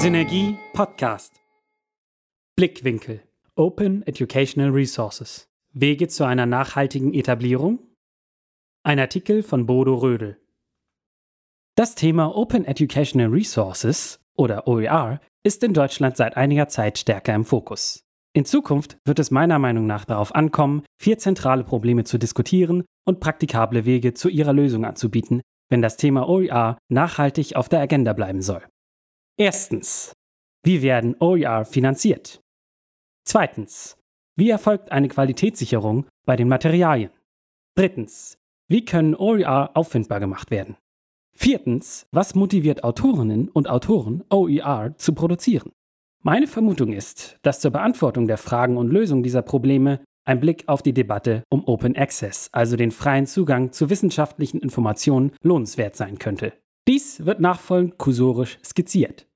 Synergie Podcast. Blickwinkel. Open Educational Resources. Wege zu einer nachhaltigen Etablierung? Ein Artikel von Bodo Rödel. Das Thema Open Educational Resources oder OER ist in Deutschland seit einiger Zeit stärker im Fokus. In Zukunft wird es meiner Meinung nach darauf ankommen, vier zentrale Probleme zu diskutieren und praktikable Wege zu ihrer Lösung anzubieten, wenn das Thema OER nachhaltig auf der Agenda bleiben soll. Erstens. Wie werden OER finanziert? Zweitens. Wie erfolgt eine Qualitätssicherung bei den Materialien? Drittens. Wie können OER auffindbar gemacht werden? Viertens. Was motiviert Autorinnen und Autoren, OER zu produzieren? Meine Vermutung ist, dass zur Beantwortung der Fragen und Lösung dieser Probleme ein Blick auf die Debatte um Open Access, also den freien Zugang zu wissenschaftlichen Informationen, lohnenswert sein könnte. Dies wird nachfolgend kursorisch skizziert.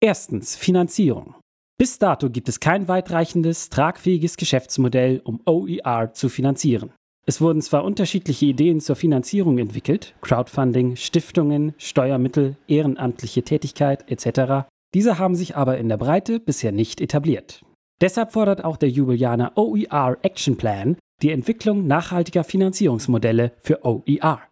Erstens Finanzierung. Bis dato gibt es kein weitreichendes, tragfähiges Geschäftsmodell, um OER zu finanzieren. Es wurden zwar unterschiedliche Ideen zur Finanzierung entwickelt, Crowdfunding, Stiftungen, Steuermittel, ehrenamtliche Tätigkeit etc., diese haben sich aber in der Breite bisher nicht etabliert. Deshalb fordert auch der Jubilianer OER Action Plan die Entwicklung nachhaltiger Finanzierungsmodelle für OER.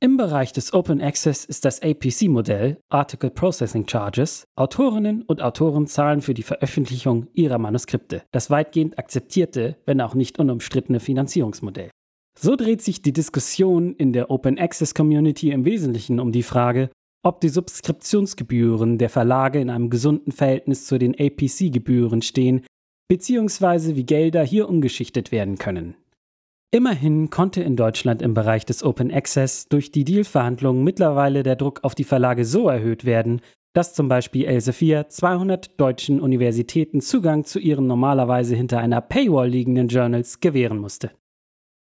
Im Bereich des Open Access ist das APC-Modell Article Processing Charges. Autorinnen und Autoren zahlen für die Veröffentlichung ihrer Manuskripte, das weitgehend akzeptierte, wenn auch nicht unumstrittene Finanzierungsmodell. So dreht sich die Diskussion in der Open Access Community im Wesentlichen um die Frage, ob die Subskriptionsgebühren der Verlage in einem gesunden Verhältnis zu den APC-Gebühren stehen, beziehungsweise wie Gelder hier umgeschichtet werden können. Immerhin konnte in Deutschland im Bereich des Open Access durch die Dealverhandlungen mittlerweile der Druck auf die Verlage so erhöht werden, dass zum Beispiel Elsevier 200 deutschen Universitäten Zugang zu ihren normalerweise hinter einer Paywall liegenden Journals gewähren musste.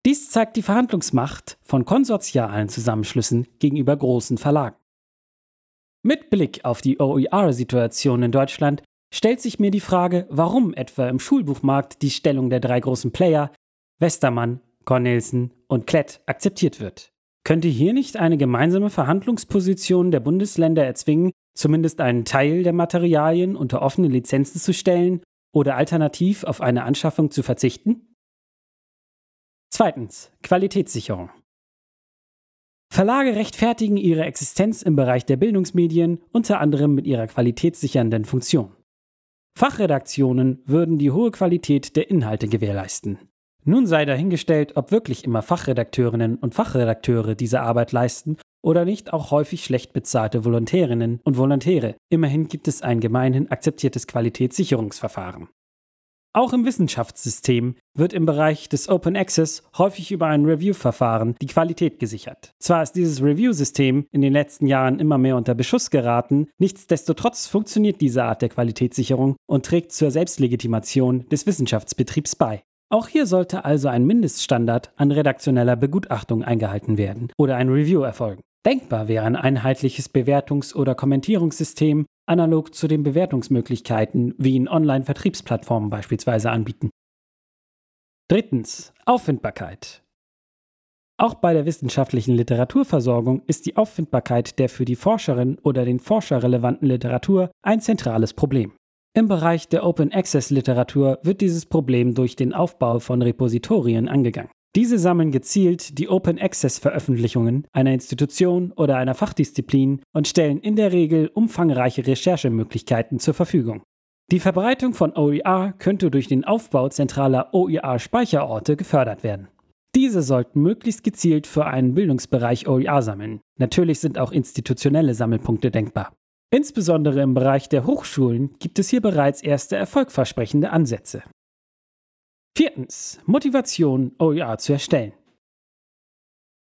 Dies zeigt die Verhandlungsmacht von konsortialen Zusammenschlüssen gegenüber großen Verlagen. Mit Blick auf die OER-Situation in Deutschland stellt sich mir die Frage, warum etwa im Schulbuchmarkt die Stellung der drei großen Player Westermann, Cornelsen und Klett akzeptiert wird. Könnte hier nicht eine gemeinsame Verhandlungsposition der Bundesländer erzwingen, zumindest einen Teil der Materialien unter offene Lizenzen zu stellen oder alternativ auf eine Anschaffung zu verzichten? Zweitens. Qualitätssicherung. Verlage rechtfertigen ihre Existenz im Bereich der Bildungsmedien unter anderem mit ihrer qualitätssichernden Funktion. Fachredaktionen würden die hohe Qualität der Inhalte gewährleisten. Nun sei dahingestellt, ob wirklich immer Fachredakteurinnen und Fachredakteure diese Arbeit leisten oder nicht auch häufig schlecht bezahlte Volontärinnen und Volontäre. Immerhin gibt es ein gemeinhin akzeptiertes Qualitätssicherungsverfahren. Auch im Wissenschaftssystem wird im Bereich des Open Access häufig über ein Review-Verfahren die Qualität gesichert. Zwar ist dieses Review-System in den letzten Jahren immer mehr unter Beschuss geraten, nichtsdestotrotz funktioniert diese Art der Qualitätssicherung und trägt zur Selbstlegitimation des Wissenschaftsbetriebs bei. Auch hier sollte also ein Mindeststandard an redaktioneller Begutachtung eingehalten werden oder ein Review erfolgen. Denkbar wäre ein einheitliches Bewertungs- oder Kommentierungssystem, analog zu den Bewertungsmöglichkeiten, wie ihn Online-Vertriebsplattformen beispielsweise anbieten. Drittens. Auffindbarkeit. Auch bei der wissenschaftlichen Literaturversorgung ist die Auffindbarkeit der für die Forscherin oder den Forscher relevanten Literatur ein zentrales Problem. Im Bereich der Open Access Literatur wird dieses Problem durch den Aufbau von Repositorien angegangen. Diese sammeln gezielt die Open Access Veröffentlichungen einer Institution oder einer Fachdisziplin und stellen in der Regel umfangreiche Recherchemöglichkeiten zur Verfügung. Die Verbreitung von OER könnte durch den Aufbau zentraler OER-Speicherorte gefördert werden. Diese sollten möglichst gezielt für einen Bildungsbereich OER sammeln. Natürlich sind auch institutionelle Sammelpunkte denkbar. Insbesondere im Bereich der Hochschulen gibt es hier bereits erste erfolgversprechende Ansätze. Viertens. Motivation, OER zu erstellen.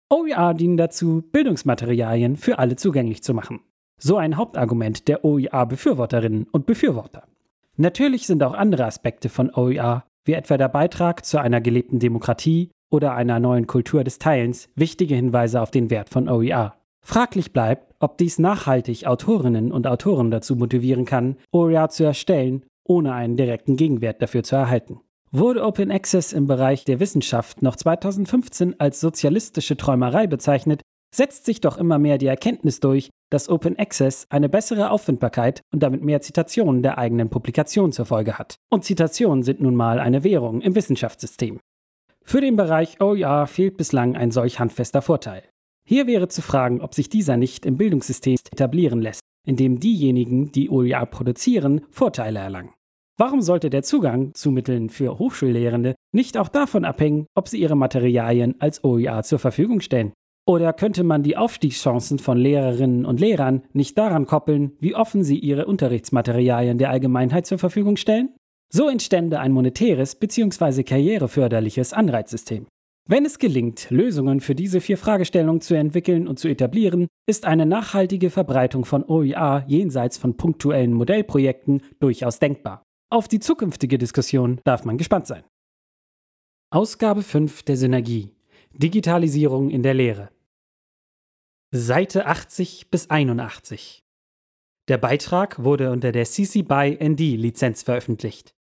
OER dienen dazu, Bildungsmaterialien für alle zugänglich zu machen. So ein Hauptargument der OER-Befürworterinnen und Befürworter. Natürlich sind auch andere Aspekte von OER, wie etwa der Beitrag zu einer gelebten Demokratie oder einer neuen Kultur des Teilens, wichtige Hinweise auf den Wert von OER. Fraglich bleibt, ob dies nachhaltig Autorinnen und Autoren dazu motivieren kann, OER zu erstellen, ohne einen direkten Gegenwert dafür zu erhalten. Wurde Open Access im Bereich der Wissenschaft noch 2015 als sozialistische Träumerei bezeichnet, setzt sich doch immer mehr die Erkenntnis durch, dass Open Access eine bessere Auffindbarkeit und damit mehr Zitationen der eigenen Publikation zur Folge hat. Und Zitationen sind nun mal eine Währung im Wissenschaftssystem. Für den Bereich OER fehlt bislang ein solch handfester Vorteil. Hier wäre zu fragen, ob sich dieser nicht im Bildungssystem etablieren lässt, indem diejenigen, die OER produzieren, Vorteile erlangen. Warum sollte der Zugang zu Mitteln für Hochschullehrende nicht auch davon abhängen, ob sie ihre Materialien als OER zur Verfügung stellen? Oder könnte man die Aufstiegschancen von Lehrerinnen und Lehrern nicht daran koppeln, wie offen sie ihre Unterrichtsmaterialien der Allgemeinheit zur Verfügung stellen? So entstände ein monetäres bzw. karriereförderliches Anreizsystem. Wenn es gelingt, Lösungen für diese vier Fragestellungen zu entwickeln und zu etablieren, ist eine nachhaltige Verbreitung von OER jenseits von punktuellen Modellprojekten durchaus denkbar. Auf die zukünftige Diskussion darf man gespannt sein. Ausgabe 5 der Synergie. Digitalisierung in der Lehre. Seite 80 bis 81. Der Beitrag wurde unter der CC BY ND Lizenz veröffentlicht.